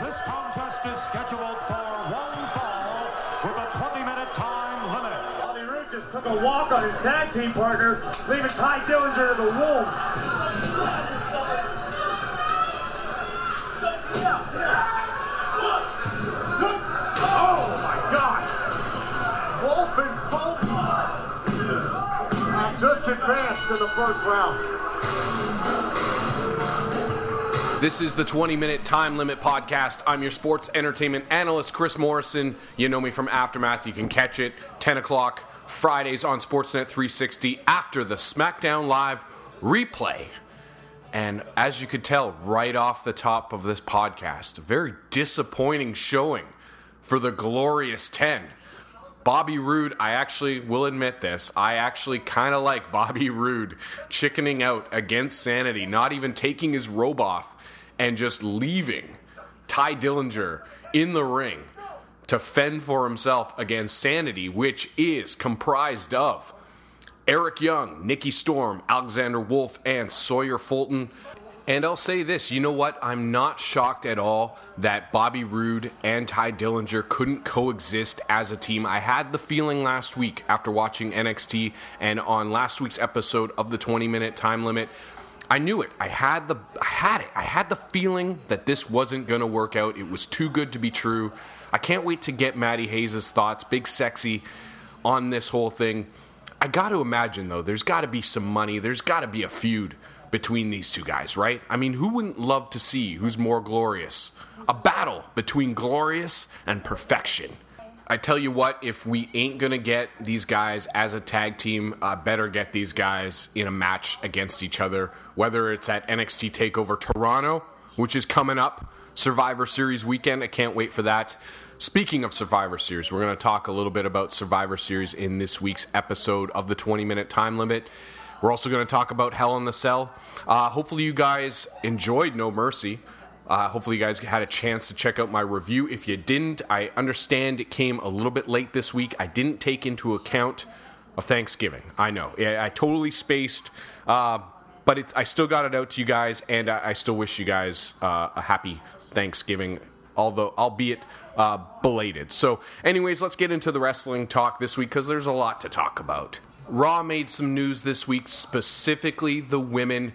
This contest is scheduled for one fall with a 20-minute time limit. Bobby Roode just took a walk on his tag team partner, leaving Tye Dillinger to the Wolves. Oh my God! Wolfe and Fulton have just advanced in the first round. This is the 20 minute time limit podcast. I'm your sports entertainment analyst, Chris Morrison. You know me from Aftermath. You can catch it 10 o'clock Fridays on Sportsnet 360 after the SmackDown Live replay. And as you could tell right off the top of this podcast, a very disappointing showing for the Glorious 10. Bobby Roode, I actually will admit this. I actually kind of like Bobby Roode chickening out against Sanity, not even taking his robe off and just leaving Tye Dillinger in the ring to fend for himself against Sanity, which is comprised of Eric Young, Nikki Storm, Alexander Wolfe, and Sawyer Fulton. And I'll say this, you know what? I'm not shocked at all that Bobby Roode and Tye Dillinger couldn't coexist as a team. I had the feeling last week after watching NXT and on last week's episode of the 20 minute time limit. I knew it. I had the I had it. I had the feeling that this wasn't going to work out. It was too good to be true. I can't wait to get Maddie Hayes' thoughts, big sexy on this whole thing. I got to imagine though, there's got to be some money. There's got to be a feud between these two guys, right? I mean, who wouldn't love to see who's more glorious? A battle between glorious and perfection. I tell you what, if we ain't gonna get these guys as a tag team, uh, better get these guys in a match against each other. Whether it's at NXT Takeover Toronto, which is coming up, Survivor Series weekend. I can't wait for that. Speaking of Survivor Series, we're to talk a little bit about Survivor Series in this week's episode of the 20 minute time limit. We're also going to talk about Hell in the Cell. Uh, hopefully, you guys enjoyed No Mercy. Uh, hopefully, you guys had a chance to check out my review. If you didn't, I understand it came a little bit late this week. I didn't take into account of Thanksgiving. I know. I, I totally spaced, uh, but it's, I still got it out to you guys, and I, I still wish you guys uh, a happy Thanksgiving, although albeit uh, belated. So, anyways, let's get into the wrestling talk this week because there's a lot to talk about. Raw made some news this week, specifically the women.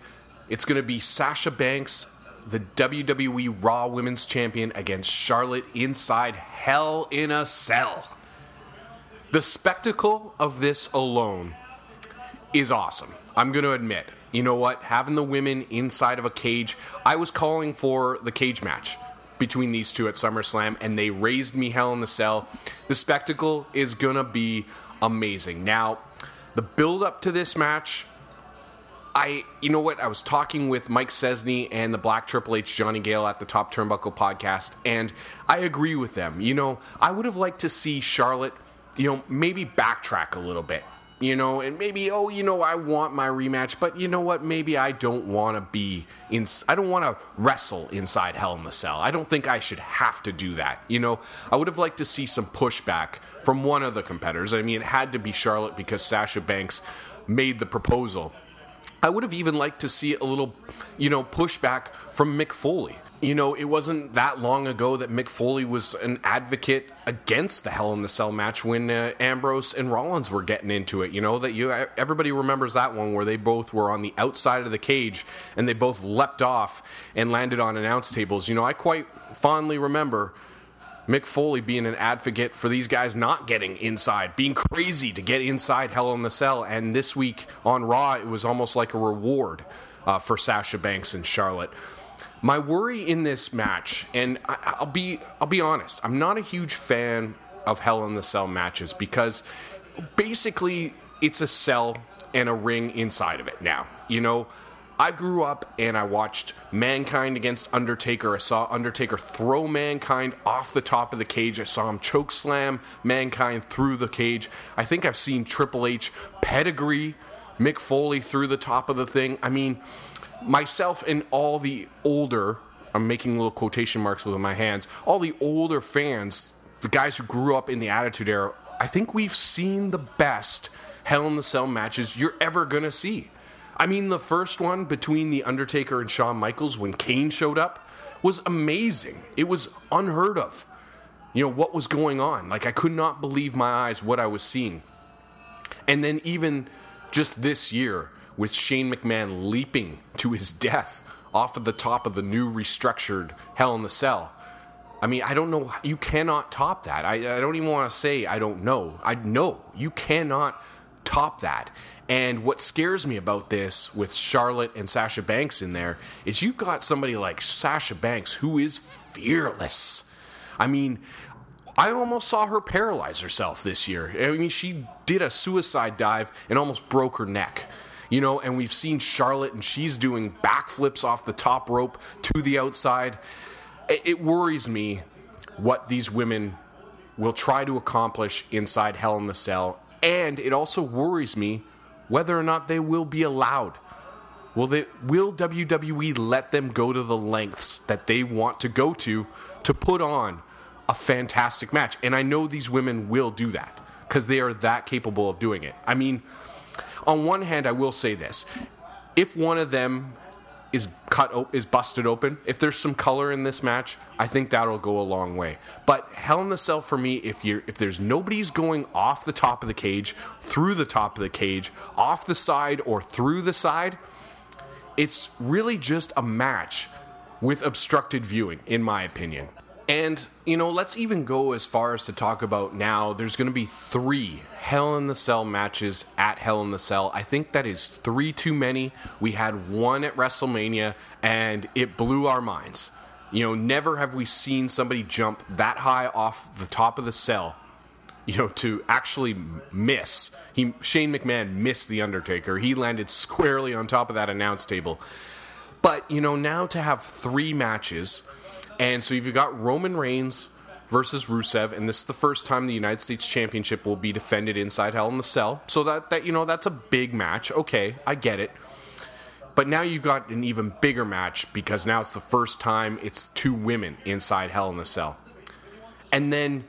It's going to be Sasha Banks, the WWE Raw Women's Champion, against Charlotte inside Hell in a Cell. The spectacle of this alone is awesome. I'm going to admit. You know what? Having the women inside of a cage, I was calling for the cage match between these two at SummerSlam, and they raised me hell in the cell. The spectacle is going to be amazing. Now, the build up to this match, I, you know what? I was talking with Mike Cesney and the Black Triple H Johnny Gale at the Top Turnbuckle podcast, and I agree with them. You know, I would have liked to see Charlotte, you know, maybe backtrack a little bit. You know, and maybe, oh, you know, I want my rematch, but you know what? Maybe I don't want to be in, I don't want to wrestle inside Hell in the Cell. I don't think I should have to do that. You know, I would have liked to see some pushback from one of the competitors. I mean, it had to be Charlotte because Sasha Banks made the proposal. I would have even liked to see a little, you know, pushback from Mick Foley. You know, it wasn't that long ago that Mick Foley was an advocate against the Hell in the Cell match when uh, Ambrose and Rollins were getting into it. You know that you everybody remembers that one where they both were on the outside of the cage and they both leapt off and landed on announce tables. You know, I quite fondly remember Mick Foley being an advocate for these guys not getting inside, being crazy to get inside Hell in the Cell. And this week on Raw, it was almost like a reward uh, for Sasha Banks and Charlotte. My worry in this match, and I, will be I'll be honest, I'm not a huge fan of Hell in the Cell matches because basically it's a cell and a ring inside of it now. You know, I grew up and I watched Mankind against Undertaker. I saw Undertaker throw Mankind off the top of the cage. I saw him choke slam Mankind through the cage. I think I've seen Triple H pedigree Mick Foley through the top of the thing. I mean, myself and all the older, I'm making little quotation marks with my hands, all the older fans, the guys who grew up in the Attitude Era, I think we've seen the best Hell in the Cell matches you're ever going to see. I mean, the first one between The Undertaker and Shawn Michaels when Kane showed up was amazing. It was unheard of. You know, what was going on? Like, I could not believe my eyes what I was seeing. And then, even just this year, with Shane McMahon leaping to his death off of the top of the new restructured Hell in the Cell. I mean, I don't know. You cannot top that. I, I don't even want to say I don't know. I know. You cannot top that. And what scares me about this with Charlotte and Sasha Banks in there is you've got somebody like Sasha Banks who is fearless. I mean, I almost saw her paralyze herself this year. I mean, she did a suicide dive and almost broke her neck. You know, and we've seen Charlotte and she's doing backflips off the top rope to the outside. It worries me what these women will try to accomplish inside Hell in the Cell. And it also worries me whether or not they will be allowed. Will they will WWE let them go to the lengths that they want to go to to put on a fantastic match? And I know these women will do that because they are that capable of doing it. I mean, on one hand, I will say this: if one of them is cut is busted open, if there's some color in this match, I think that'll go a long way. But Hell in the Cell for me, if you if there's nobody's going off the top of the cage, through the top of the cage, off the side or through the side, it's really just a match with obstructed viewing, in my opinion. And, you know, let's even go as far as to talk about now there's going to be three Hell in the Cell matches at Hell in the Cell. I think that is three too many. We had one at WrestleMania and it blew our minds. You know, never have we seen somebody jump that high off the top of the cell, you know, to actually miss. He Shane McMahon missed the Undertaker. He landed squarely on top of that announce table. But, you know, now to have three matches and so you've got Roman Reigns versus Rusev, and this is the first time the United States Championship will be defended inside Hell in the Cell. So that that you know that's a big match. Okay, I get it. But now you've got an even bigger match because now it's the first time it's two women inside Hell in the Cell. And then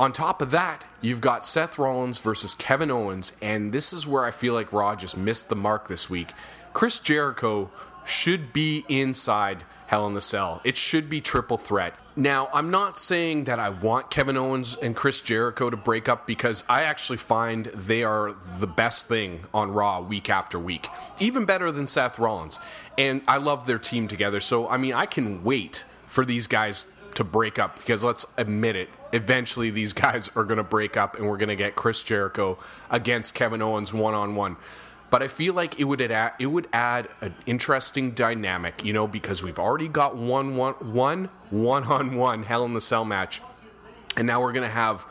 on top of that, you've got Seth Rollins versus Kevin Owens, and this is where I feel like Raw just missed the mark this week. Chris Jericho should be inside Hell in the Cell. It should be triple threat. Now, I'm not saying that I want Kevin Owens and Chris Jericho to break up because I actually find they are the best thing on Raw week after week, even better than Seth Rollins. And I love their team together. So, I mean, I can wait for these guys to break up because let's admit it, eventually these guys are going to break up and we're going to get Chris Jericho against Kevin Owens one on one but I feel like it would add it would add an interesting dynamic, you know, because we've already got one one one one on one Hell in the Cell match, and now we're gonna have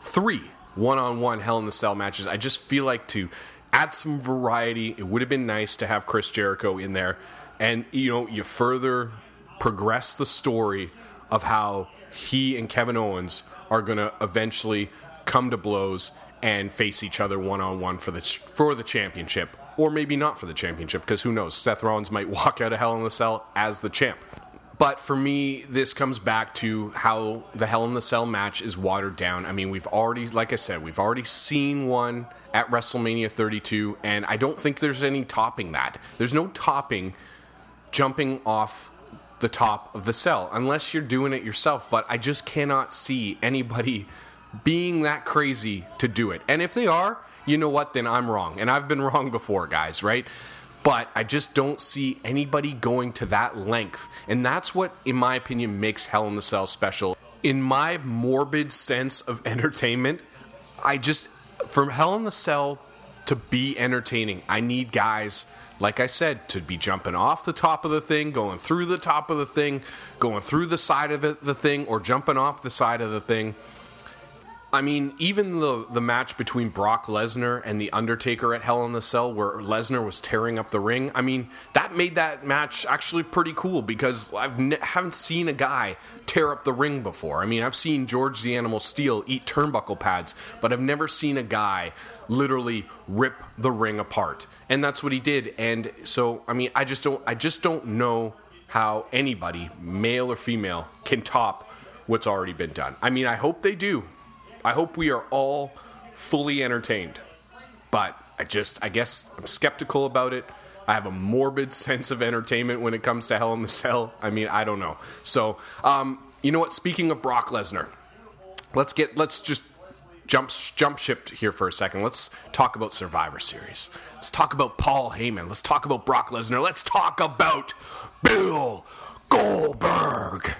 three one on one Hell in the Cell matches. I just feel like to add some variety, it would have been nice to have Chris Jericho in there, and you know, you further progress the story of how he and Kevin Owens are gonna eventually come to blows and face each other one on one for the for the championship, or maybe not for the championship, because who knows? Seth Rollins might walk out of Hell in the Cell as the champ. But for me, this comes back to how the Hell in the Cell match is watered down. I mean, we've already, like I said, we've already seen one at WrestleMania 32, and I don't think there's any topping that. There's no topping jumping off the top of the cell unless you're doing it yourself. But I just cannot see anybody being that crazy to do it. And if they are, you know what? Then I'm wrong. And I've been wrong before, guys, right? But I just don't see anybody going to that length. And that's what, in my opinion, makes Hell in the Cell special. In my morbid sense of entertainment, I just, from Hell in the Cell to be entertaining, I need guys like I said, to be jumping off the top of the thing, going through the top of the thing, going through the side of it, the thing, or jumping off the side of the thing. I mean, even the the match between Brock Lesnar and the Undertaker at Hell in the Cell, where Lesnar was tearing up the ring. I mean, that made that match actually pretty cool because I've ne- haven't seen a guy tear up the ring before. I mean, I've seen George the Animal Steele eat turnbuckle pads, but I've never seen a guy literally rip the ring apart, and that's what he did. And so, I mean, I just don't, I just don't know how anybody, male or female, can top what's already been done. I mean, I hope they do I hope we are all fully entertained. But I just, I guess I'm skeptical about it I have a morbid sense of entertainment when it comes to Hell in the Cell. I mean, I don't know. So, um, you know what? Speaking of Brock Lesnar, let's get let's just jump jump ship here for a second. Let's talk about Survivor Series. Let's talk about Paul Heyman. Let's talk about Brock Lesnar. Let's talk about Bill Goldberg.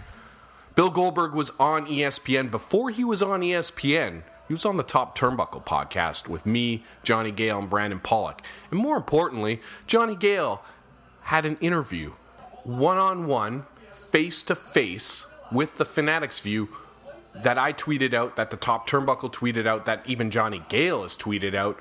Bill Goldberg was on ESPN before he was on ESPN. He was on the Top Turnbuckle podcast with me, Johnny Gale, and Brandon Pollock. And more importantly, Johnny Gale had an interview, one on one, face to face, with the Fanatics View that I tweeted out, that the Top Turnbuckle tweeted out, that even Johnny Gale has tweeted out,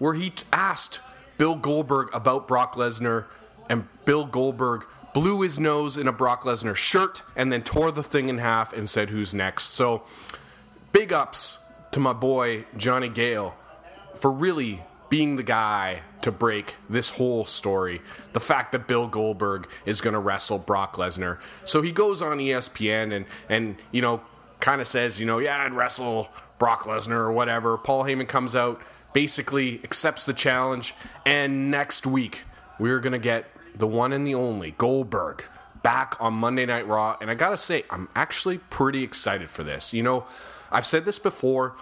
where he asked Bill Goldberg about Brock Lesnar, and Bill Goldberg blew his nose in a Brock Lesnar shirt and then tore the thing in half and said, Who's next? So, big ups to my boy Johnny Gale for really being the guy to break this whole story. The fact that Bill Goldberg is going to wrestle Brock Lesnar. So he goes on ESPN and and you know kind of says, you know, yeah, I'd wrestle Brock Lesnar or whatever. Paul Heyman comes out, basically accepts the challenge, and next week we're going to get the one and the only Goldberg back on Monday Night Raw. And I got to say, I'm actually pretty excited for this. You know, I've said this before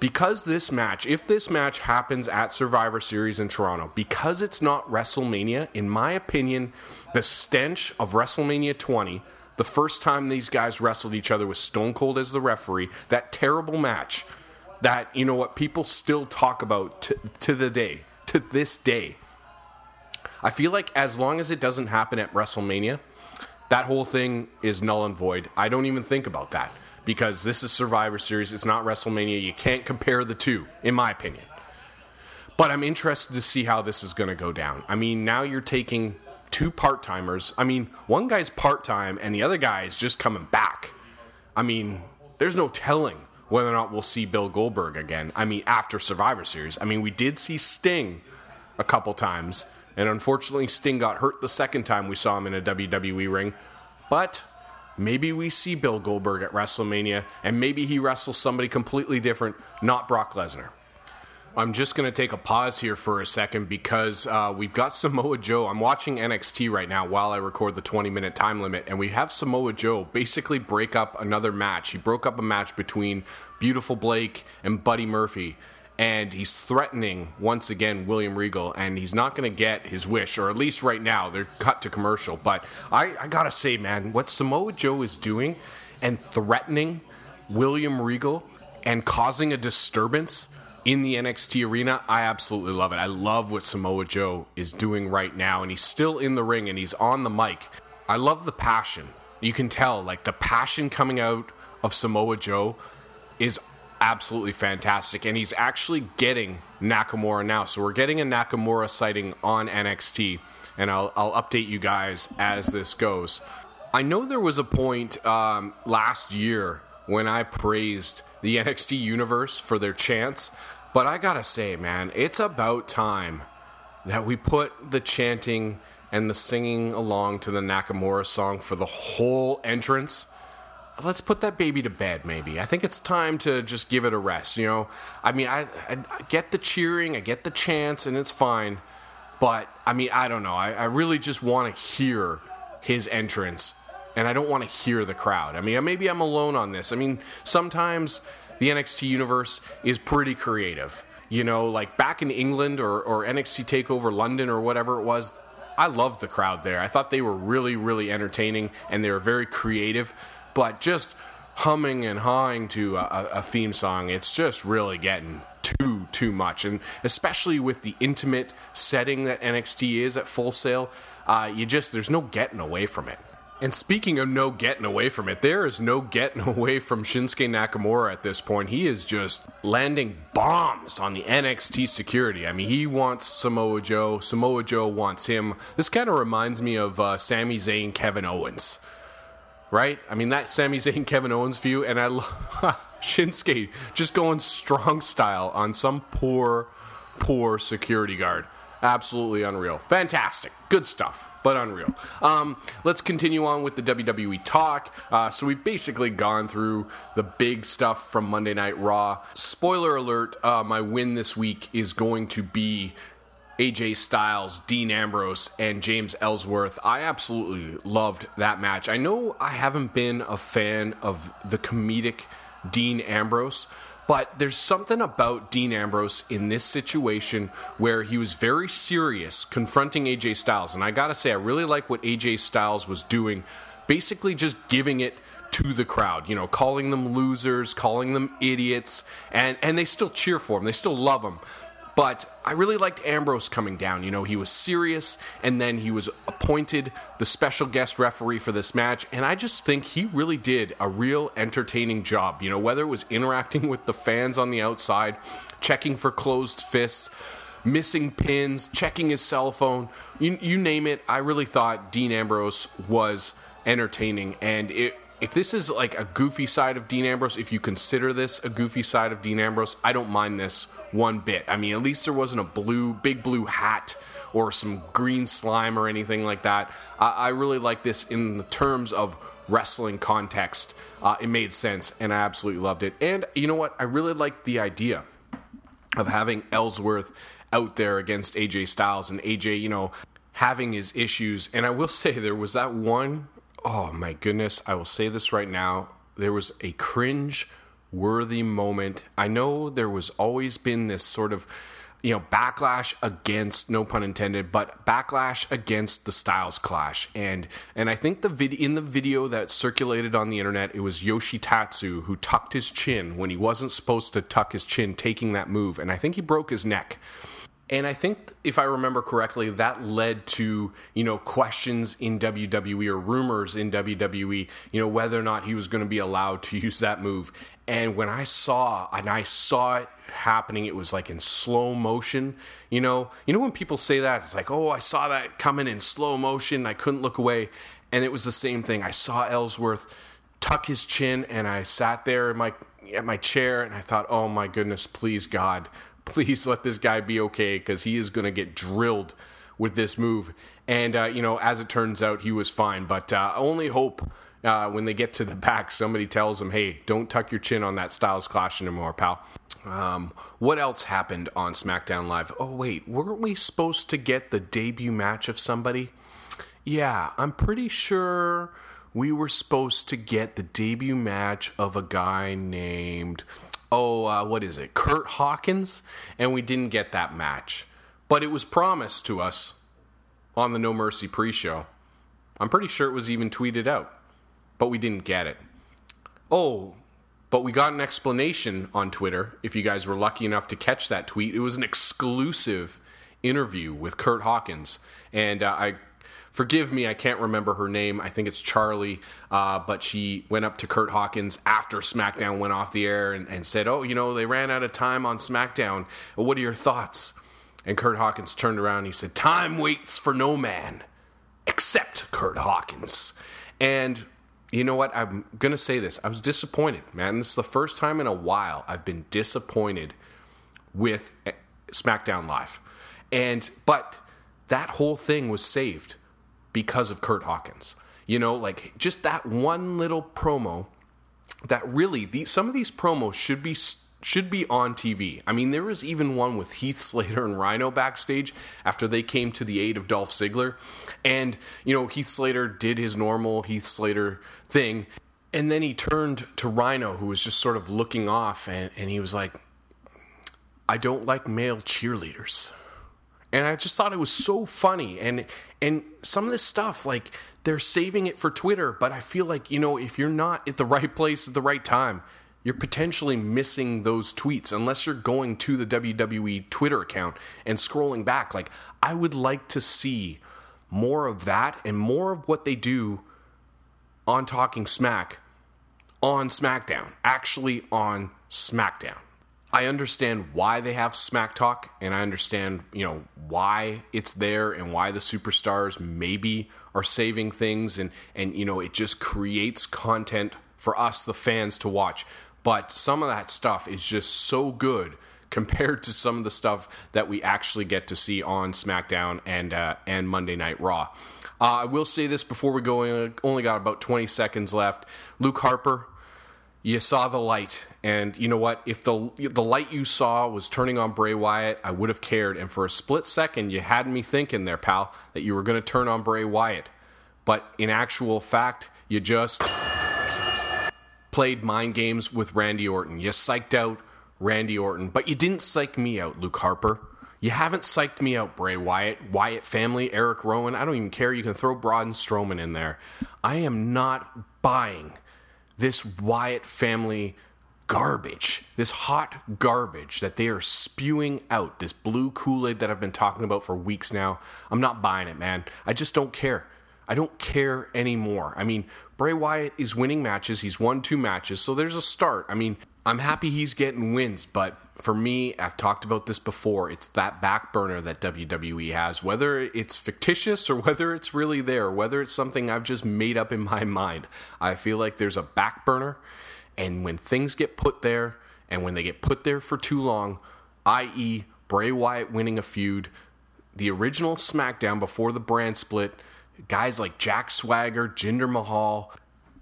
because this match, if this match happens at Survivor Series in Toronto, because it's not WrestleMania, in my opinion, the stench of WrestleMania 20, the first time these guys wrestled each other with Stone Cold as the referee, that terrible match that, you know what, people still talk about to, to the day, to this day. I feel like as long as it doesn't happen at WrestleMania, that whole thing is null and void. I don't even think about that because this is Survivor Series. It's not WrestleMania. You can't compare the two, in my opinion. But I'm interested to see how this is going to go down. I mean, now you're taking two part timers. I mean, one guy's part time and the other guy is just coming back. I mean, there's no telling whether or not we'll see Bill Goldberg again. I mean, after Survivor Series. I mean, we did see Sting a couple times, and unfortunately, Sting got hurt the second time we saw him in a WWE ring. But Maybe we see Bill Goldberg at WrestleMania, and maybe he wrestles somebody completely different, not Brock Lesnar. I'm just going to take a pause here for a second because uh, we've got Samoa Joe. I'm watching NXT right now while I record the 20 minute time limit, and we have Samoa Joe basically break up another match. He broke up a match between Beautiful Blake and Buddy Murphy and he's threatening once again William Regal, and he's not going to get his wish, or at least right now they're cut to commercial. But I, I gotta say, man, what Samoa Joe is doing and threatening William Regal and causing a disturbance in the NXT arena, I absolutely love it. I love what Samoa Joe is doing right now, and he's still in the ring and he's on the mic. I love the passion. You can tell, like the passion coming out of Samoa Joe is absolutely fantastic. And he's actually getting Nakamura now. So we're getting a Nakamura sighting on NXT. And I'll, I'll update you guys as this goes. I know there was a point um, last year when I praised the NXT universe for their chants. But I gotta say, man, it's about time that we put the chanting and the singing along to the Nakamura song for the whole entrance let's put that baby to bed maybe. I think it's time to just give it a rest you know? I mean i, I, I get the cheering i get the chance and it's fine. But i mean i don't know. I, I really just want to hear his entrance and i don't want to hear the crowd. I mean maybe i'm alone on this. I mean sometimes the nxt universe is pretty creative. You know like back in england or, or nxt takeover london or whatever it was I loved the crowd there. I thought they were really, really entertaining and they were very creative but just humming and hawing to a, a, theme song, it's just really getting too too much, and especially with the intimate setting that NXT is at Full Sail, uh, you just there's no getting away from it. And speaking of no getting away from it, there is no getting away from Shinsuke Nakamura at this point. He is just landing bombs on the NXT security. I mean, he wants Samoa Joe. Samoa Joe wants him. This kind of reminds me of uh, Sami Zayn, Kevin Owens right? I mean, that Sami Zayn, Kevin Owens view, and I love Shinsuke just going strong style on some poor, poor security guard. Absolutely unreal. Fantastic. Good stuff, but unreal. Um, let's continue on with the WWE talk. Uh, so we've basically gone through the big stuff from Monday Night Raw. Spoiler alert, uh, my win this week is going to be AJ Styles, Dean Ambrose, and James Ellsworth. I absolutely loved that match. I know I haven't been a fan of the comedic Dean Ambrose, but there's something about Dean Ambrose in this situation where he was very serious confronting AJ Styles. And I gotta say, I really like what AJ Styles was doing, basically just giving it to the crowd, you know, calling them losers, calling them idiots, and, and they still cheer for him. They still love him. But I really liked Ambrose coming down. You know, he was serious, and then he was appointed the special guest referee for this match. And I just think he really did a real entertaining job. You know, whether it was interacting with the fans on the outside, checking for closed fists, missing pins, checking his cell phone, you, you name it. I really thought Dean Ambrose was entertaining, and it if this is like a goofy side of Dean Ambrose, if you consider this a goofy side of Dean Ambrose, I don't mind this one bit. I mean, at least there wasn't a blue, big blue hat or some green slime or anything like that. I, I really like this in the terms of wrestling context. Uh, it made sense, and I absolutely loved it. And you know what? I really liked the idea of having Ellsworth out there against AJ Styles and AJ, you know, having his issues. And I will say there was that one oh my goodness, I will say this right now. There was a cringe worthy moment. I know there was always been this sort of you know backlash against no pun intended but backlash against the styles clash and and i think the vid- in the video that circulated on the internet it was Yoshi Tatsu who tucked his chin when he wasn't supposed to tuck his chin taking that move and i think he broke his neck and I think, if I remember correctly, that led to you know questions in WWE or rumors in WWE, you know whether or not he was going to be allowed to use that move. And when I saw, and I saw it happening, it was like in slow motion. You know, you know when people say that, it's like, oh, I saw that coming in slow motion. I couldn't look away, and it was the same thing. I saw Ellsworth tuck his chin, and I sat there in my at my chair, and I thought, oh my goodness, please God please let this guy be okay because he is going to get drilled with this move. And, uh, you know, as it turns out, he was fine. But uh, only hope uh, when they get to the back, somebody tells him, hey, don't tuck your chin on that Styles Clash anymore, pal. Um, what else happened on SmackDown Live? Oh, wait, weren't we supposed to get the debut match of somebody? Yeah, I'm pretty sure we were supposed to get the debut match of a guy named oh, uh, what is it, Kurt Hawkins, and we didn't get that match. But it was promised to us on the No Mercy pre show. I'm pretty sure it was even tweeted out, but we didn't get it. Oh, but we got an explanation on Twitter. If you guys were lucky enough to catch that tweet, it was an exclusive interview with Kurt Hawkins. And uh, I forgive me, I can't remember her name. I think it's Charlie. Uh, but she went up to Kurt Hawkins after SmackDown went off the air and, and said, Oh, you know, they ran out of time on SmackDown. What are your thoughts? And Kurt Hawkins turned around and he said, Time waits for no man except Kurt Hawkins. And you know what? I'm going to say this. I was disappointed, man. This is the first time in a while I've been disappointed with eh, SmackDown Live. And, but that whole thing was saved because of Kurt Hawkins. You know, like just that one little promo that really the, some of these promos should be should be on TV. I mean, there was even one with Heath Slater and Rhino backstage after they came to the aid of Dolph Ziggler. And, you know, Heath Slater did his normal Heath Slater thing. And then he turned to Rhino, who was just sort of looking off, and, and he was like, I don't like male cheerleaders and I just thought it was so funny. And and some of this stuff like they're saving it for Twitter but I feel like you know if you're not at the right place at the right time you're potentially missing those tweets unless you're going to the WWE Twitter account and scrolling back. Like I would like to see more of that and more of what they do on Talking Smack on SmackDown actually on SmackDown I understand why they have smack talk and I understand, you know, why it's there and why the superstars maybe are saving things and and you know, it just creates content for us the fans to watch. But some of that stuff is just so good compared to some of the stuff that we actually get to see on SmackDown and uh, and Monday Night Raw. Uh, I will say this before we go. In, only got about 20 seconds left. Luke Harper you saw the light, and you know what? If the the light you saw was turning on Bray Wyatt, I would have cared. And for a split second, you had me thinking there, pal, that you were going to turn on Bray Wyatt. But in actual fact, you just played mind games with Randy Orton. You psyched out Randy Orton, but you didn't psych me out, Luke Harper. You haven't psyched me out, Bray Wyatt, Wyatt family, Eric Rowan. I don't even care. You can throw Braun Strowman in there. I am not buying this Wyatt family garbage, this hot garbage that they are spewing out, this blue Kool Aid that I've been talking about for weeks now. I'm not buying it, man. I just don't care. I don't care anymore. I mean, Bray Wyatt is winning matches. He's won two matches, so there's a start. I mean, I'm happy he's getting wins, but for me, I've talked about this before. It's that back burner that WWE has, whether it's fictitious or whether it's really there, whether it's something I've just made up in my mind. I feel like there's a back burner, and when things get put there, and when they get put there for too long, i.e., Bray Wyatt winning a feud, the original SmackDown before the brand split, guys like Jack Swagger, Jinder Mahal,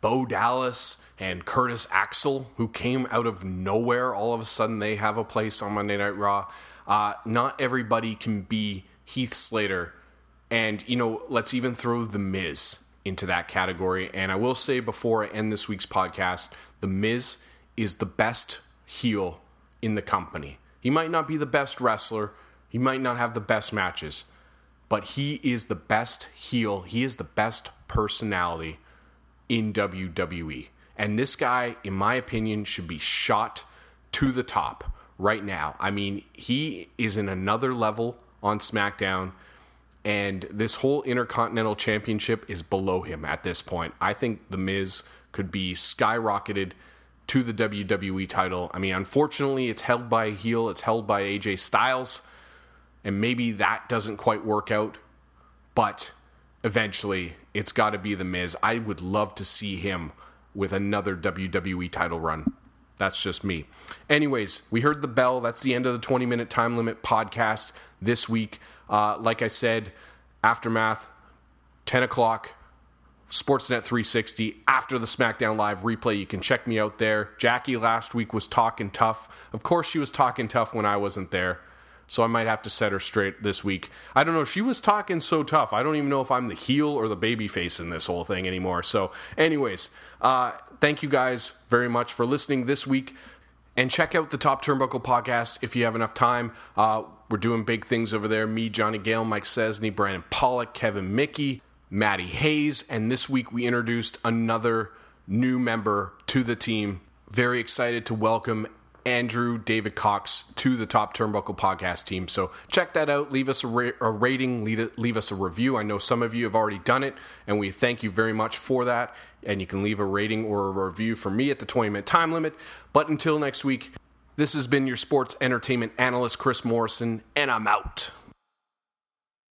Bo Dallas, and Curtis Axel, who came out of nowhere. All of a sudden, they have a place on Monday Night Raw. Uh, not everybody can be Heath Slater. And, you know, let's even throw The Miz into that category. And I will say before I end this week's podcast, The Miz is the best heel in the company. He might not be the best wrestler, he might not have the best matches, but he is the best heel. He is the best personality in WWE. And this guy, in my opinion, should be shot to the top right now. I mean, he is in another level on SmackDown, and this whole Intercontinental Championship is below him at this point. I think The Miz could be skyrocketed to the WWE title. I mean, unfortunately, it's held by a heel, it's held by AJ Styles, and maybe that doesn't quite work out, but eventually it's got to be The Miz. I would love to see him with another WWE title run. That's just me. Anyways, we heard the bell. That's the end of the 20 minute time limit podcast this week. Uh, like I said, Aftermath, 10 o'clock, Sportsnet 360 after the SmackDown Live replay. You can check me out there. Jackie last week was talking tough. Of course, she was talking tough when I wasn't there so I might have to set her straight this week. I don't know. She was talking so tough. I don't even know if I'm the heel or the baby face in this whole thing anymore. So, anyways, uh, thank you guys very much for listening this week. And check out the Top Turnbuckle podcast if you have enough time. Uh, we're doing big things over there. Me, Johnny Gale, Mike Cesney, Brandon Pollock, Kevin Mickey, Maddie Hayes. And this week we introduced another new member to the team. Very excited to welcome Andrew David Cox to the Top Turnbuckle podcast team. So check that out. Leave us a, ra- a rating, leave, leave us a review. I know some of you have already done it, and we thank you very much for that. And you can leave a rating or a review for me at the 20 minute time limit. But until next week, this has been your sports entertainment analyst, Chris Morrison, and I'm out.